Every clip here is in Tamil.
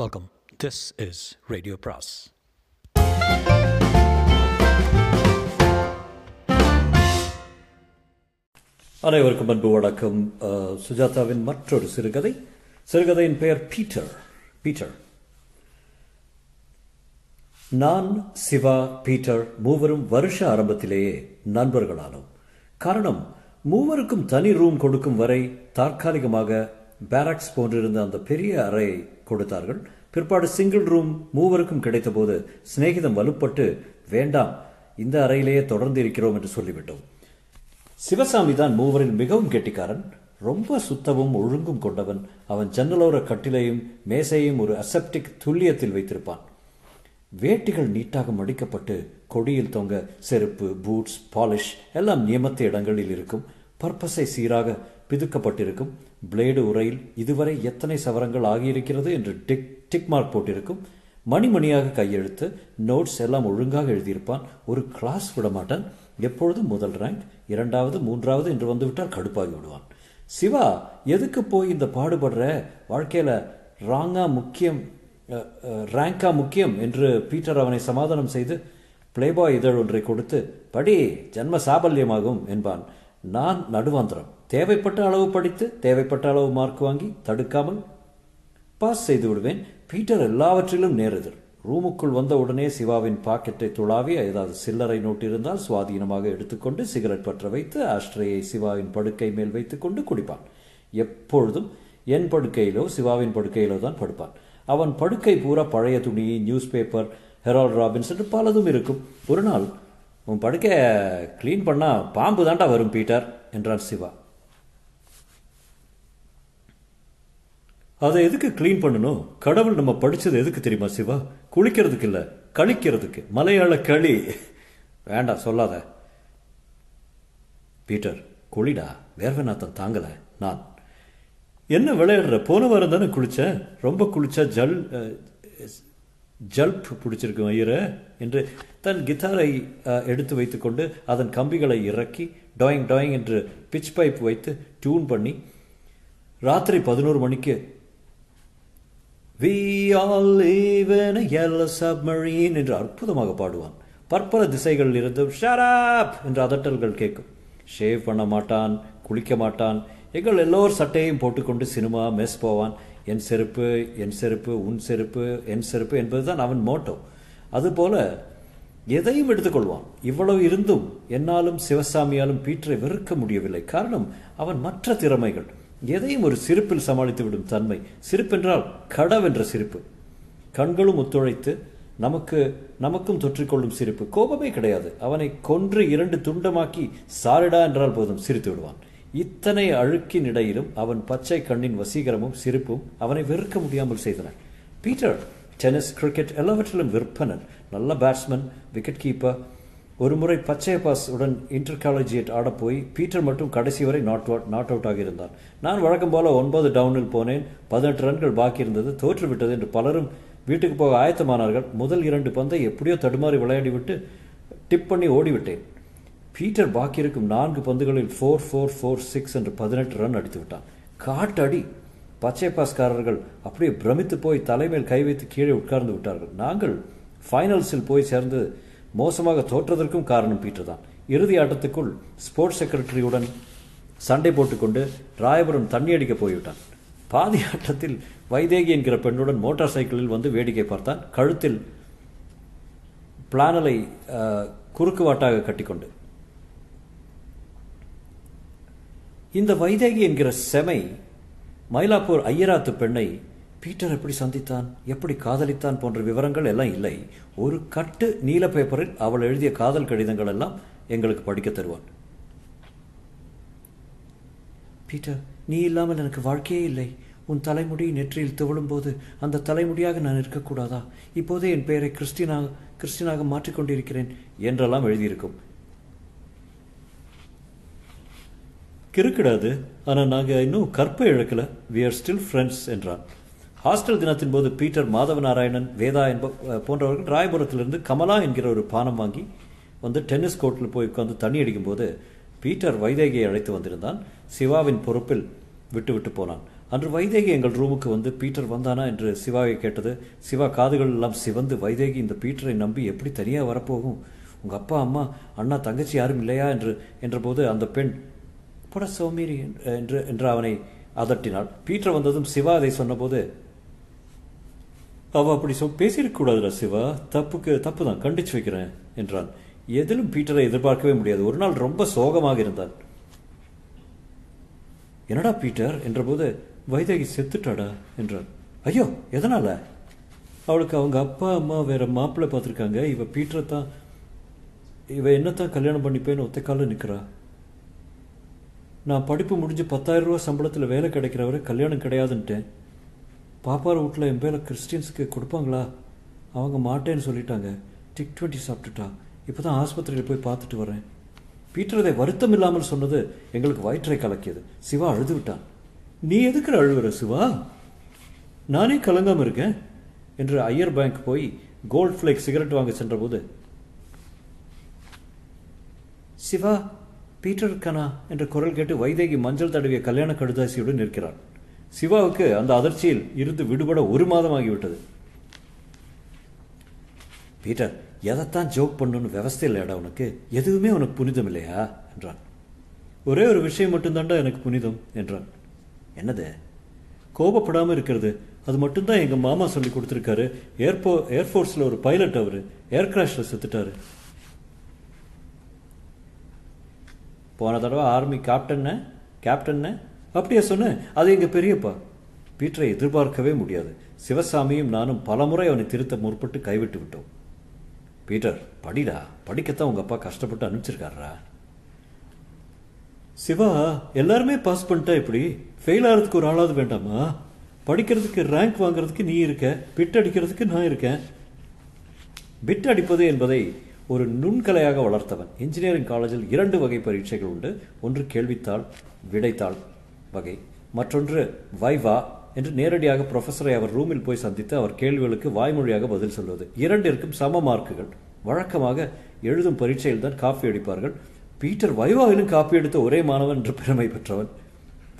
வெல்கம் திஸ் இஸ் ரேடியோ பிராஸ் அனைவருக்கும் அன்பு வணக்கம். சுஜாதாவின் மற்றொரு சிறுகதை. சிறுகதையின் பெயர் பீட்டர் பீட்டர் நான் சிவா பீட்டர் மூவரும் வருஷ ஆரம்பத்திலேயே நண்பர்களானோம். காரணம் மூவருக்கும் தனி ரூம் கொடுக்கும் வரை தற்காலிகமாக பேரக்ஸ் போன்றிருந்த அந்த பெரிய அறையை கொடுத்தார்கள். பிற்பாடு சிங்கிள் ரூம் மூவருக்கும் கிடைத்தபோது சிநேகிதம் வலுப்பட்டு வேண்டாம் இந்த அறையிலேயே தொடர்ந்து இருக்கிறோம் என்று சொல்லிவிட்டோம். சிவசாமி தான் மூவரில் மிகவும் கெட்டிக்காரன். ரொம்ப சுத்தமும் ஒழுங்கும் கொண்டவன். அவன் ஜன்னலோர கட்டிலையும் மேசையும் ஒரு அசெப்டிக் துல்லியத்தில் வைத்திருப்பான். வேட்டிகள் நீட்டாக மடிக்கப்பட்டு கொடியில் தொங்க செருப்பு பூட்ஸ் பாலிஷ் எல்லாம் நியமத்த இடங்களில் இருக்கும். பர்பஸை சீராக பிதுக்கப்பட்டிருக்கும். பிளேடு உரையில் இதுவரை எத்தனை சவரங்கள் ஆகியிருக்கிறது என்று டிக் டிக் மார்க் போட்டிருக்கும். மணிமணியாக கையெழுத்து நோட்ஸ் எல்லாம் ஒழுங்காக எழுதியிருப்பான். ஒரு கிளாஸ் விட மாட்டான் எப்பொழுதும் முதல் ரேங்க் இரண்டாவது மூன்றாவது என்று வந்துவிட்டால் கடுப்பாகி விடுவான். சிவா எதுக்கு போய் இந்த பாடுபடுற? வாழ்க்கையில் ராங்கா முக்கியம் ரேங்கா முக்கியம் என்று பீட்டர் அவனை சமாதானம் செய்து பிளேபாய் இதழ் ஒன்றை கொடுத்து படி ஜன்ம சாபல்யமாகும் என்பான். நான் நடுவாந்திரம். தேவைப்பட்ட அளவு படித்து தேவைப்பட்ட அளவு மார்க் வாங்கி தடுக்காமல் பாஸ் செய்து விடுவேன். பீட்டர் எல்லாவற்றிலும் நேரெதிர். ரூமுக்குள் வந்த உடனே சிவாவின் பாக்கெட்டை துளாவி ஏதாவது சில்லறை நோட்டு இருந்தால் சுவாதீனமாக எடுத்துக்கொண்டு சிகரெட் பற்ற வைத்து ஆஸ்ட்ரேயை சிவாவின் படுக்கை மேல் வைத்துக்கொண்டு குடிப்பான். எப்பொழுதும் என் படுக்கையிலோ சிவாவின் படுக்கையிலோ தான் படுப்பான். அவன் படுக்கை பூரா பழைய துணி நியூஸ் பேப்பர் ஹெரால்ட் ராபின்ஸ் என்று பலதும் இருக்கும். ஒரு நாள் உன் படுக்கையை க்ளீன் பண்ணால் பாம்பு தாண்டா வரும் பீட்டர் என்றான் சிவா. அதை எதுக்கு க்ளீன் பண்ணணும்? கடவுள் நம்ம படித்தது எதுக்கு தெரியுமா சிவா? குளிக்கிறதுக்கு இல்லை கழிக்கிறதுக்கு. மலையாள களி. வேண்டாம் சொல்லாத. பீட்டர் குளிடா வேர்வை நாத்தம் தாங்கலை நான். என்ன விளையாடுற? போன வாரம் தானே குளித்தேன் ரொம்ப குளித்தா ஜல் ஜல்ப் பிடிச்சிருக்கும் ஐயர என்று தன் கித்தாரை எடுத்து வைத்துக்கொண்டு அதன் கம்பிகளை இறக்கி டாயிங் டாயிங் என்று பிச் பைப் வைத்து டியூன் பண்ணி ராத்திரி பதினோரு மணிக்கு we all live in a என்று அற்புதமாக பாடுவான். பற்பல திசைகளில் இருந்து ஷராப் என்ற அதட்டல்கள் கேட்கும். ஷேவ் பண்ண மாட்டான் குளிக்க மாட்டான் எங்கள் எல்லோர் சட்டையும் போட்டுக்கொண்டு சினிமா மெஸ் போவான் என் செருப்பு என் செருப்பு உன் செருப்பு என் செருப்பு என்பதுதான் அவன் மோட்டோ அதுபோல எதையும் எடுத்துக்கொள்வான். இவ்வளவு இருந்தும் என்னாலும் சிவசாமியாலும் பீற்றை வெறுக்க முடியவில்லை. காரணம் அவன் மற்ற திறமைகள். எதையும் ஒரு சிரிப்பில் சமாளித்து விடும் தன்மை. சிரிப்பென்றால் கடவென்ற சிரிப்பு. கண்களும் ஒத்துழைத்து நமக்கு நமக்கும் தொற்றிக்கொள்ளும் சிரிப்பு. கோபமே கிடையாது. அவனை கொன்று இரண்டு துண்டமாக்கி சாரிடா என்றால் போதும் சிரித்து விடுவான். இத்தனை அழுக்கின் இடையிலும் அவன் பச்சை கண்ணின் வசீகரமும் சிரிப்பும் அவனை வெறுக்க முடியாமல் செய்தன. பீட்டர் டென்னிஸ் கிரிக்கெட் எல்லாவற்றிலும் விற்பனன். நல்ல பேட்ஸ்மேன் விக்கெட் கீப்பர் ஒரு முறை பச்சை பாஸ் உடன் இன்டர் காலேஜியேட் ஆடப்போய் பீட்டர் மட்டும் கடைசி வரை நாட் அவுட் நாட் அவுட் ஆகியிருந்தான். நான் வழக்கம் போல ஒன்பது டவுனில் போனேன். பதினெட்டு ரன்கள் பாக்கி இருந்தது. தோற்றுவிட்டது என்று பலரும் வீட்டுக்கு போக ஆயத்தமானார்கள். முதல் இரண்டு பந்தை எப்படியோ தடுமாறி விளையாடிவிட்டு டிப் பண்ணி ஓடிவிட்டேன். பீட்டர் பாக்கி இருக்கும் நான்கு பந்துகளில் ஃபோர் ஃபோர் ஃபோர் சிக்ஸ் என்று பதினெட்டு ரன் அடித்து விட்டான். காட்டடி. பச்சை பாஸ்காரர்கள் அப்படியே பிரமித்து போய் தலைமேல் கை வைத்து கீழே உட்கார்ந்து விட்டார்கள். நாங்கள் ஃபைனல்ஸில் போய் சேர்ந்து மோசமாக தோற்றதற்கும் காரணம் பீட்டர் தான். இறுதி ஆட்டத்துக்குள் ஸ்போர்ட்ஸ் செக்ரட்டரியுடன் சண்டை போட்டுக்கொண்டு ராயபுரம் தண்ணி அடிக்க போய்விட்டான். பாதி ஆட்டத்தில் வைதேகி என்கிற பெண்ணுடன் மோட்டார் சைக்கிளில் வந்து வேடிக்கை பார்த்தான். கழுத்தில் பிளானலை குறுக்குவாட்டாக குறுக்கு வாட்டாக கட்டிக்கொண்டு. இந்த வைதேகி என்கிற செமை மயிலாப்பூர் ஐயராத்து பெண்ணை பீட்டர் எப்படி சந்தித்தான்? எப்படி காதலித்தான் போன்ற விவரங்கள் எல்லாம் இல்லை. ஒரு கட்டு நீல பேப்பரில் அவள் எழுதிய காதல் கடிதங்கள் எல்லாம் எங்களுக்கு படிக்க தருவான் பீட்டர் நீ இல்லாமல் எனக்கு வாழ்க்கையே இல்லை. உன் தலைமுடி நெற்றியில் துவளும் போது அந்த தலைமுடியாக நான் இருக்கக்கூடாதா இப்போதே என் பெயரை கிறிஸ்டினாக கிறிஸ்டினாக மாற்றிக்கொண்டிருக்கிறேன் என்றெல்லாம் எழுதியிருக்கும். கிறுக்கிடாது. ஆனால் நாங்கள் இன்னும் கற்பை இழக்கல. வி ஆர் ஸ்டில் ஃப்ரெண்ட்ஸ் என்றான். ஹாஸ்டல் தினத்தின் போது பீட்டர் மாதவ நாராயணன் வேதா என்ப போன்றவர்கள் ராயபுரத்திலிருந்து கமலா என்கிற ஒரு பானம் வாங்கி வந்து டென்னிஸ் கோர்ட்டில் போய் உட்காந்து தண்ணி அடிக்கும்போது பீட்டர் வைதேகியை அழைத்து வந்திருந்தான். சிவாவின் பொறுப்பில் விட்டு விட்டு போனான். அன்று வைதேகி எங்கள் ரூமுக்கு வந்து பீட்டர் வந்தானா என்று சிவாவை கேட்டது. சிவா காதுகள் எல்லாம் சிவந்து வைதேகி இந்த பீட்டரை நம்பி எப்படி தனியாக வரப்போகும்? உங்கள் அப்பா அம்மா அண்ணா தங்கச்சி யாரும் இல்லையா? என்று என்றபோது அந்த பெண் புட சோமீரி என்று என்று அவனை அதட்டினாள். பீட்டர் வந்ததும் சிவா அதை சொன்னபோது அவள் அப்படி சொ பேசியிருக்கக்கூடாதுடா சிவா. தப்புக்கு தப்பு தான் கண்டிச்சு வைக்கிறேன் என்றான். எதிலும் பீட்டரை எதிர்பார்க்கவே முடியாது. ஒரு நாள் ரொம்ப சோகமாக இருந்தான் என்னடா பீட்டர்? என்றபோது வைதேகி செத்துட்டாடா என்றான். ஐயோ எதனால? அவளுக்கு அவங்க அப்பா அம்மா வேற மாப்பிள்ளை பார்த்துருக்காங்க. இவ பீட்டரை தான் இவ என்னத்தான் கல்யாணம் பண்ணிப்பேன்னு ஒத்த காலில் நிற்கிறா நான் படிப்பு முடிஞ்சு பத்தாயிரம் ரூபா சம்பளத்தில் வேலை கிடைக்கிறவரை கல்யாணம் கிடையாதுன்ட்டேன் பாப்பார் வீட்டில் என் பேரில் கிறிஸ்டியன்ஸுக்கு கொடுப்பாங்களா? அவங்க மாட்டேன்னு சொல்லிட்டாங்க. டிக் டுவெண்ட்டி சாப்பிட்டுட்டா. இப்போ தான் ஆஸ்பத்திரியில் போய் பார்த்துட்டு வரேன். பீட்டரதை வருத்தம் இல்லாமல் சொன்னது எங்களுக்கு வயிற்றை கலக்கியது. சிவா அழுது விட்டான். நீ எதுக்குற அழுவுற சிவா? நானே கலங்காம இருக்கேன். என்று ஐயர் பேங்க் போய் கோல்ட் ஃப்ளேக் சிகரெட் வாங்க சென்றபோது சிவா பீட்டர் கனா என்ற குரல் கேட்டு வைதேகி மஞ்சள் தடவிய கல்யாண கடுதாசியுடன் நிற்கிறான். சிவாவுக்கு அந்த அதிர்ச்சியில் இருந்து விடுபட ஒரு மாதம் ஆகிவிட்டது பீட்டர் எதைத்தான் ஜோக் பண்ணணும்னு விவஸ்தை இல்லையாடா உனக்கு? எதுவுமே உனக்கு புனிதம் இல்லையா? என்றான். ஒரே ஒரு விஷயம் மட்டும்தான்டா எனக்கு புனிதம் என்றான். என்னது? கோபப்படாமல் இருக்கிறது. அது மட்டும்தான் எங்கள் மாமா சொல்லி கொடுத்துருக்காரு. ஏர்போ ஏர்ஃபோர்ஸில் ஒரு பைலட் அவர். ஏர்கிராஷில் செத்துட்டாரு. போன தடவை ஆர்மி கேப்டன்னு கேப்டன்னு அப்படியே சொன்னேன். அது எங்கள் பெரியப்பா. பீட்டரை எதிர்பார்க்கவே முடியாது. சிவசாமியும் நானும் பலமுறை அவனை திருத்த முற்பட்டு கைவிட்டு விட்டோம். பீட்டர் படிடா படிக்கத்தான் உங்கள் அப்பா கஷ்டப்பட்டு அனுப்பிச்சிருக்காரா சிவா எல்லாருமே பாஸ் பண்ணிட்டா இப்படி ஃபெயில் ஆகிறதுக்கு ஒரு ஆளாவது வேண்டாமா? படிக்கிறதுக்கு ரேங்க் வாங்குறதுக்கு நீ இருக்க பிட் அடிக்கிறதுக்கு நான் இருக்கேன். பிட் அடிப்பது என்பதை ஒரு நுண்கலையாக வளர்த்தவன். இன்ஜினியரிங் காலேஜில் இரண்டு வகை பரீட்சைகள் உண்டு. ஒன்று கேள்வித்தாள் விடைத்தாள் வகை. மற்றொன்று வைவா என்று நேரடியாக ப்ரொஃபஸரை அவர் ரூமில் போய் சந்தித்து அவர் கேள்விகளுக்கு வாய்மொழியாக பதில் சொல்வது. இரண்டிற்கும் சம மார்க்குகள். வழக்கமாக எழுதும் பரீட்சையில் தான் காப்பி அடிப்பார்கள். பீட்டர் வைவாவிலும் காப்பி எடுத்த ஒரே மாணவன் என்று பெருமை பெற்றவன்.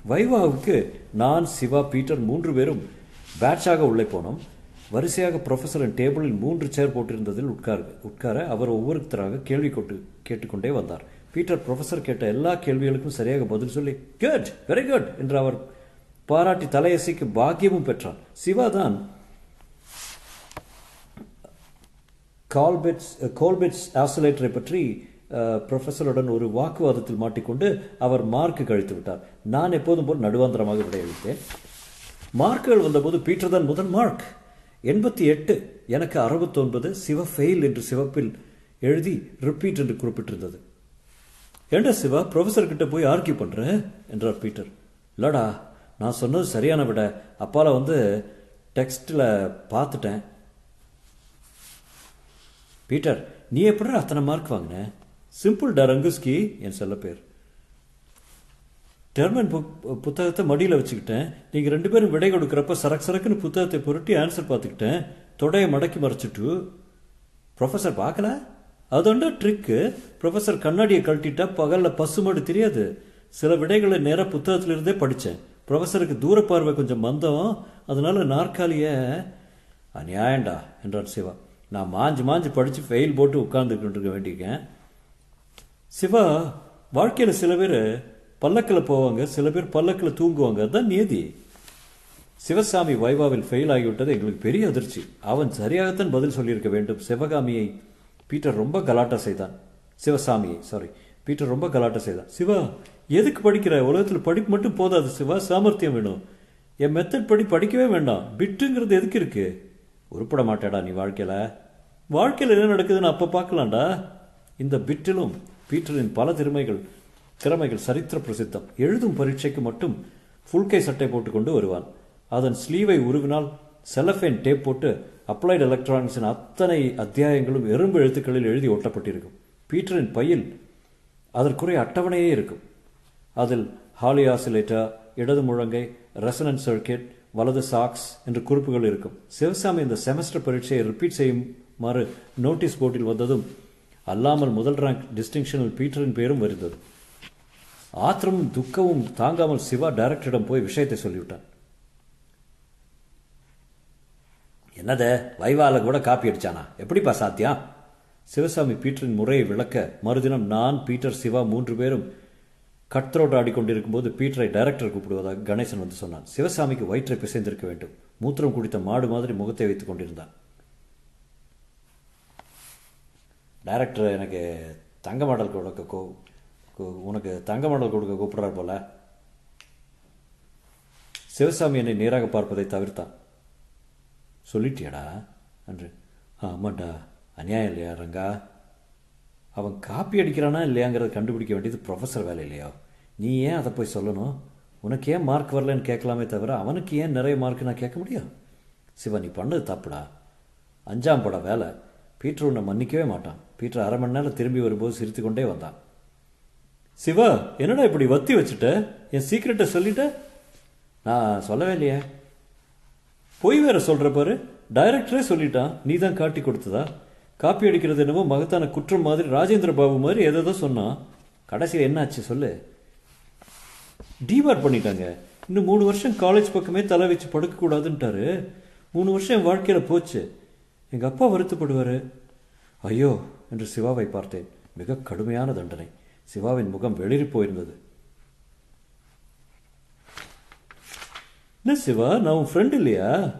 வைவாவுக்கு நான் சிவா பீட்டர் மூன்று பேரும் பேட்சாக உள்ளே போனோம். வரிசையாக ப்ரொஃபஸரின் டேபிளில் மூன்று சேர் போட்டிருந்ததில் உட்கார் உட்கார அவர் ஒவ்வொருத்தராக கேள்வி கொட்டு கேட்டுக்கொண்டே வந்தார். பீட்டர் ப்ரொஃபஸர் கேட்ட எல்லா கேள்விகளுக்கும் சரியாக பதில் சொல்லி குட் வெரி குட் என்று அவர் பாராட்டி தலையசைக்கு பாக்கியமும் பெற்றான் சிவா தான் கால்பெட்ஸ் கோல்பெட்ஸ் ஆசோலேட்டரை பற்றி ப்ரொஃபஸருடன் ஒரு வாக்குவாதத்தில் மாட்டிக்கொண்டு அவர் மார்க்கு கழித்து விட்டார். நான் எப்போதும் போல் நடுவாந்தரமாக விடையளித்தேன். மார்க்குகள் வந்தபோது பீட்டர் தான் முதல் மார்க் எண்பத்தி எட்டு எனக்கு அறுபத்தொன்பது சிவ ஃபெயில் என்று சிவப்பில் எழுதி ரிப்பீட் என்று குறிப்பிட்டிருந்தது. ஏண்டா சிவா ப்ரொஃபஸர் கிட்ட போய் ஆர்கியூ பண்ணுறேன் என்றார் பீட்டர். இல்லடா நான் சொன்னது சரியான விட அப்பால வந்து டெக்ஸ்டில் பார்த்துட்டேன். பீட்டர் நீ எப்படி அத்தனை மார்க் வாங்கின? சிம்பிள் டரங்குஸ்கி ரங்குஸ்கி என் செல்ல பேர் டெர்மன் புக் uh, புத்தகத்தை மடியில் வச்சுக்கிட்டேன். நீங்கள் ரெண்டு பேரும் விடை கொடுக்குறப்ப சரக்கு சரக்குன்னு புத்தகத்தை புரட்டி ஆன்சர் பார்த்துக்கிட்டேன். தொடையை மடக்கி மறைச்சிட்டு ப்ரொஃபஸர் பார்க்கல? அதோண்ட ட்ரிக்கு ப்ரொஃபஸர் கண்ணாடியை கழட்டிட்டா பகலில் பசுமாடு தெரியாது. சில விடைகளை நேராக புத்தகத்திலிருந்தே படித்தேன் ப்ரொஃபஸருக்கு தூர பார்வை கொஞ்சம் மந்தம். அதனால நாற்காலிய அநியாயண்டா என்றான் சிவா. நான் மாஞ்சு மாஞ்சு படித்து ஃபெயில் போட்டு உட்கார்ந்துக்கிட்டு இருக்க வேண்டியிருக்கேன். சிவா வாழ்க்கையில் சில பேர் பல்லக்கில் போவாங்க சில பேர் பல்லக்கில் தூங்குவாங்க. அதுதான் நியதி. சிவசாமி வைவாவில் ஃபெயில் ஆகிவிட்டது எங்களுக்கு பெரிய அதிர்ச்சி. அவன் சரியாகத்தான் பதில் சொல்லியிருக்க வேண்டும். சிவகாமியை பீட்டர் ரொம்ப கலாட்டா செய்தான். சிவசாமியை சாரி பீட்டர் ரொம்ப கலாட்டா செய்தான். சிவா எதுக்கு படிக்கிற? உலகத்தில் படிப்பு மட்டும் போதாது சிவா சாமர்த்தியம் வேணும். என் மெத்தட் படி படிக்கவே வேண்டாம். பிட்டுங்கிறது எதுக்கு இருக்கு? உருப்பட மாட்டேடா நீ வாழ்க்கையில். வாழ்க்கையில் என்ன நடக்குதுன்னு அப்போ பார்க்கலாம்டா. இந்த பிட்டிலும் பீட்டரின் பல திறமைகள் திறமைகள் சரித்திர பிரசித்தம். எழுதும் பரீட்சைக்கு மட்டும் ஃபுல்கை சட்டை போட்டுக்கொண்டு வருவான். அதன் ஸ்லீவை உருவினால் செலஃபேன் டேப் போட்டு அப்ளைடு எலக்ட்ரானிக்ஸின் அத்தனை அத்தியாயங்களும் எறும்பு எழுத்துக்களில் எழுதி ஒட்டப்பட்டிருக்கும். பீட்டரின் பையில் அதற்குரிய அட்டவணையே இருக்கும். அதில் ஹாலி ஆசிலேட்டர் இடது முழங்கை ரெசனன்ஸ் சர்க்கிட் வலது சாக்ஸ் என்று குறிப்புகள் இருக்கும். சிவசாமி இந்த செமஸ்டர் பரீட்சையை ரிப்பீட் செய்யுமாறு நோட்டீஸ் போர்ட்டில் வந்ததும் அல்லாமல் முதல் ரேங்க் டிஸ்டிங்ஷனில் பீட்டரின் பேரும் வருந்தது. ஆத்திரமும் துக்கமும் தாங்காமல் சிவா டைரக்டரிடம் போய் விஷயத்தை சொல்லிவிட்டான். என்னது வைவால கூட காப்பி அடிச்சானா? எப்படிப்பா சாத்தியம் சிவசாமி பீட்டரின் முறையை விளக்க மறுதினம் நான் பீட்டர் சிவா மூன்று பேரும் கட்ரோட் ஆடிக்கொண்டிருக்கும் போது பீட்டரை டைரக்டர் கூப்பிடுவதாக கணேசன் வந்து சொன்னான். சிவசாமிக்கு வயிற்றை பிசைந்திருக்க வேண்டும். மூத்திரம் குடித்த மாடு மாதிரி முகத்தை வைத்துக் கொண்டிருந்தான். டைரக்டர் எனக்கு தங்க மாடல் கொடுக்க உனக்கு தங்க மண்டல் கொடுக்க கூப்பிட்றாரு போல. சிவசாமி என்னை நேராக பார்ப்பதை தவிர்த்தான். சொல்லிட்டியாடா? என்று. ஆமாண்டா அநியாயம் இல்லையா ரங்கா? அவன் காப்பி அடிக்கிறானா இல்லையாங்கிறத கண்டுபிடிக்க வேண்டியது ப்ரொஃபஸர் வேலை இல்லையோ? நீ ஏன் அதை போய் சொல்லணும்? உனக்கு ஏன் மார்க் வரலன்னு கேட்கலாமே தவிர அவனுக்கு ஏன் நிறைய மார்க் நான் கேட்க முடியும்? சிவா நீ பண்ணது தப்புடா. அஞ்சாம் படம் வேலை. பீட்டர் உன்னை மன்னிக்கவே மாட்டான். பீட்டர் அரை மணி நேரம் திரும்பி வரும்போது சிரித்து கொண்டே வந்தான். சிவா என்னடா இப்படி வத்தி வச்சுட்ட? என் சீக்கிரட்டை சொல்லிட்ட? நான் சொல்லவே இல்லையே. பொய் வேற சொல்கிற பாரு. டைரக்டரே சொல்லிட்டான். நீ தான் காட்டி கொடுத்ததா? காப்பி அடிக்கிறது என்னவோ மகத்தான குற்றம் மாதிரி ராஜேந்திர பாபு மாதிரி ஏதோ சொன்னான். கடைசியில் என்னாச்சு சொல்லு. டிபார் பண்ணிட்டாங்க. இன்னும் மூணு வருஷம் காலேஜ் பக்கமே தலை வச்சு படுக்கக்கூடாதுன்ட்டாரு. மூணு வருஷம் என் வாழ்க்கையில் போச்சு. எங்கள் அப்பா வருத்தப்படுவார். ஐயோ என்று சிவாவை பார்த்தேன். மிக கடுமையான தண்டனை. சிவாவின் முகம் வெளிரி போயிருந்தது. என்ன சிவா நான் உன் ஃப்ரெண்ட் இல்லையா?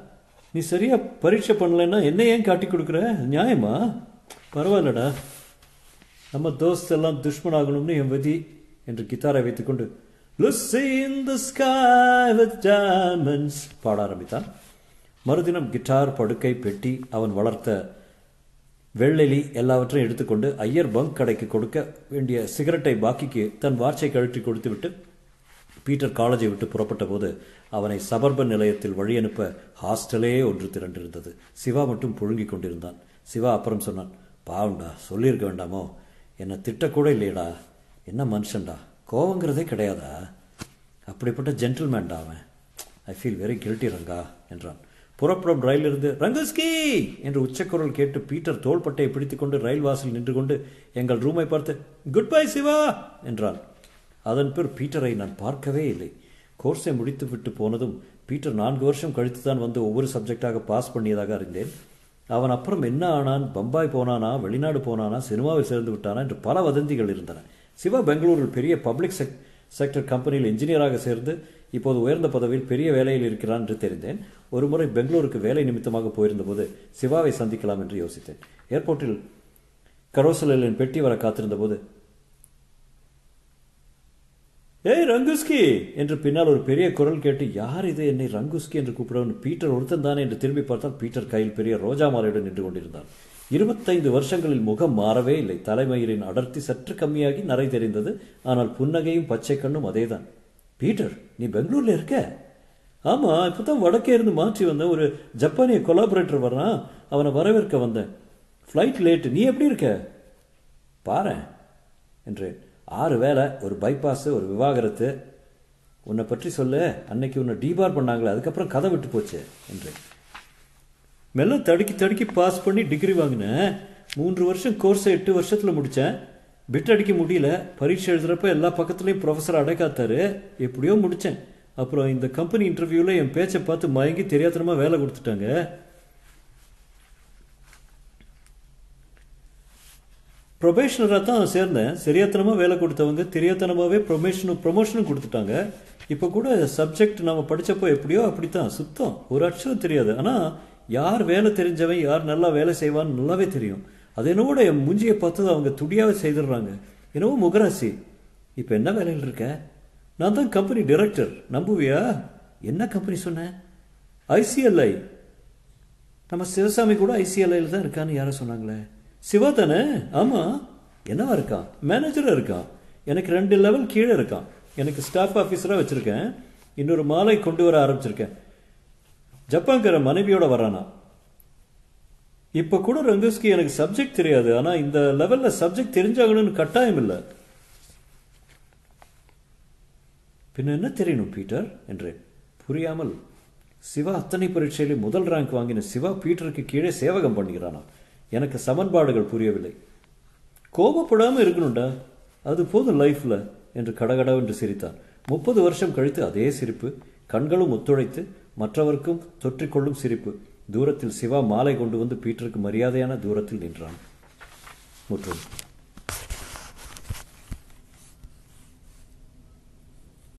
நீ சரியா பரீட்சை பண்ணலைன்னா என்ன ஏன் காட்டி கொடுக்குற? நியாயமா? பரவாயில்லடா. நம்ம தோஸ்த் எல்லாம் துஷ்மன் ஆகணும்னு என் விதி என்று கித்தாரை வைத்துக்கொண்டு Lucy in the sky with diamonds பாட ஆரம்பித்தான். மறுதினம் கிட்டார் படுக்கை பெட்டி அவன் வளர்த்த வெள்ளெலி எல்லாவற்றையும் எடுத்துக்கொண்டு ஐயர் பங்க் கடைக்கு கொடுக்க வேண்டிய சிகரெட்டை பாக்கிக்கு தன் வாட்சை கழற்றி கொடுத்துவிட்டு பீட்டர் காலேஜை விட்டு புறப்பட்ட போது அவனை சபர்பன் நிலையத்தில் வழி அனுப்ப ஹாஸ்டலே ஒன்று திரண்டிருந்தது. சிவா மட்டும் புழுங்கிக் கொண்டிருந்தான். சிவா அப்புறம் சொன்னான் பாவண்டா சொல்லியிருக்க வேண்டாமோ? என்னை திட்டக்கூட இல்லையடா. என்ன மனுஷன்டா? கோவங்கிறதே கிடையாதா? அப்படிப்பட்ட ஜென்டில்மேன்டா அவன். I feel very guilty Ranga என்றான். புறப்படும் ரயிலிருந்து ரங்கஸ்கி! என்று உச்சக்குரல் கேட்டு பீட்டர் தோள்பட்டையை பிடித்துக்கொண்டு ரயில் வாசல் நின்று கொண்டு எங்கள் ரூமை பார்த்து குட் பை சிவா! என்றான். அதன் பிறகு பீட்டரை நான் பார்க்கவே இல்லை. கோர்ஸை முடித்து விட்டு போனதும் பீட்டர் நான்கு வருஷம் கழித்து தான் வந்து ஒவ்வொரு சப்ஜெக்டாக பாஸ் பண்ணியதாக அறிந்தேன். அவன் அப்புறம் என்ன ஆனான் பம்பாய் போனானா வெளிநாடு போனானா சினிமாவில் சேர்ந்து விட்டானா என்று பல வதந்திகள் இருந்தன. சிவா பெங்களூரில் பெரிய பப்ளிக் செக் செக்டர் கம்பெனியில் இன்ஜினியராக சேர்ந்து இப்போது உயர்ந்த பதவியில் பெரிய வேலையில் இருக்கிறான் என்று தெரிந்தேன். ஒருமுறை பெங்களூருக்கு வேலை நிமித்தமாக போயிருந்தபோது சிவாவை சந்திக்கலாம் என்று யோசித்தேன். ஏர்போர்ட்டில் கரோசலின் பெட்டி வர காத்திருந்தபோது ஏய் ரங்குஸ்கி! என்று பின்னால் ஒரு பெரிய குரல் கேட்டு யார் இது என்னை ரங்குஸ்கி என்று கூப்பிடவன் பீட்டர் ஒருத்தன் தானே? என்று திரும்பி பார்த்தால் பீட்டர் கையில் பெரிய ரோஜா மாலையுடன் நின்று கொண்டிருந்தான். இருபத்தைந்து வருஷங்களில் முகம் மாறவே இல்லை. தலைமயிரின் அடர்த்தி சற்று கம்மியாகி நரை தெரிந்தது. ஆனால் புன்னகையும் பச்சை கண்ணும் அதேதான். பீட்டர் நீ பெங்களூரில் இருக்க? ஆமாம் இப்போ தான் வடக்கே இருந்து மாற்றி வந்தேன் ஒரு ஜப்பானிய கொலாபரேட்டர் வர்றான். அவனை வரவேற்க வந்தேன். ஃப்ளைட் லேட்டு நீ எப்படி இருக்க? பாரேன் என்றேன். ஆறு வேலை ஒரு பைபாஸு ஒரு விவாகரத்து. உன்னை பற்றி சொல்ல அன்னைக்கு உன்னை டீபார் பண்ணாங்களே அதுக்கப்புறம் கதை விட்டு போச்சு என்றேன். மெல்ல தடுக்கி தடுக்கி பாஸ் பண்ணி டிகிரி வாங்கினேன். மூன்று வருஷம் கோர்ஸை எட்டு வருஷத்தில் முடித்தேன் பிட் அடிக்க முடியல பரீட்சை எழுதுகிறப்ப எல்லா பக்கத்துலேயும் ப்ரொஃபஸர் அடைக்காத்தாரு. எப்படியோ முடித்தேன் அப்புறம் இந்த கம்பெனி இன்டர்வியூவில் என் பேச்சை பார்த்து மயங்கி தெரியாதனமாக வேலை கொடுத்துட்டாங்க. ப்ரொபேஷனராக தான் சேர்ந்தேன். சரியாத்தனமாக வேலை கொடுத்தவங்க தெரியாத்தனமாகவே ப்ரொமேஷனும் ப்ரொமோஷனும் கொடுத்துட்டாங்க. இப்போ கூட சப்ஜெக்ட் நம்ம படித்தப்போ எப்படியோ அப்படித்தான். சுத்தம். ஒரு அக்ஷரம் தெரியாது. ஆனால் யார் வேலை தெரிஞ்சவன் யார் நல்லா வேலை செய்வான்னு நல்லாவே தெரியும். அது என்னவோட என் மூஞ்சியை பார்த்தது அவங்க துடியாவே செய்துடுறாங்க. என்னவோ முகராசி. இப்போ என்ன வேலையில் இருக்க? நான் தான் கம்பெனி டிரெக்டர் நம்புவியா? என்ன கம்பெனி சொன்னேன் ஐசிஎல்ஐ நம்ம சிவசாமி கூட ஐசிஎல்ஐயில் தான் இருக்கான்னு யாரோ சொன்னாங்களே. சிவா தானே? ஆமாம் என்னவா இருக்கான்? மேனேஜராக இருக்கான். எனக்கு ரெண்டு லெவல் கீழே இருக்கான். எனக்கு ஸ்டாஃப் ஆஃபீஸராக வச்சுருக்கேன். இன்னொரு மாலை கொண்டு வர ஆரம்பிச்சிருக்கேன். ஜப்பான்கிற மனைவியோட வரானா இப்போ கூட ரங்கஸ்கி எனக்கு சப்ஜெக்ட் தெரியாது ஆனால் இந்த லெவலில் சப்ஜெக்ட் தெரிஞ்சாகணும்னு கட்டாயம் இல்லை. பின்ன என்ன தெரியணும் பீட்டர்? என்றேன். புரியாமல். சிவா அத்தனை பரீட்சையிலே முதல் ரேங்க் வாங்கின சிவா பீட்டருக்கு கீழே சேவகம் பண்ணுகிறானா எனக்கு சமன்பாடுகள் புரியவில்லை. கோபப்படாமல் இருக்கணும்டா. அது போதும் லைஃப்பில் என்று கடகடவென்று சிரித்தான். முப்பது வருஷம் கழித்து அதே சிரிப்பு கண்களும் ஒத்துழைத்து மற்றவர்க்கும் தொற்றிக்கொள்ளும் சிரிப்பு. தூரத்தில் சிவா மாலை கொண்டு வந்து பீட்டருக்கு மரியாதையான தூரத்தில் நின்றான். முற்றும்.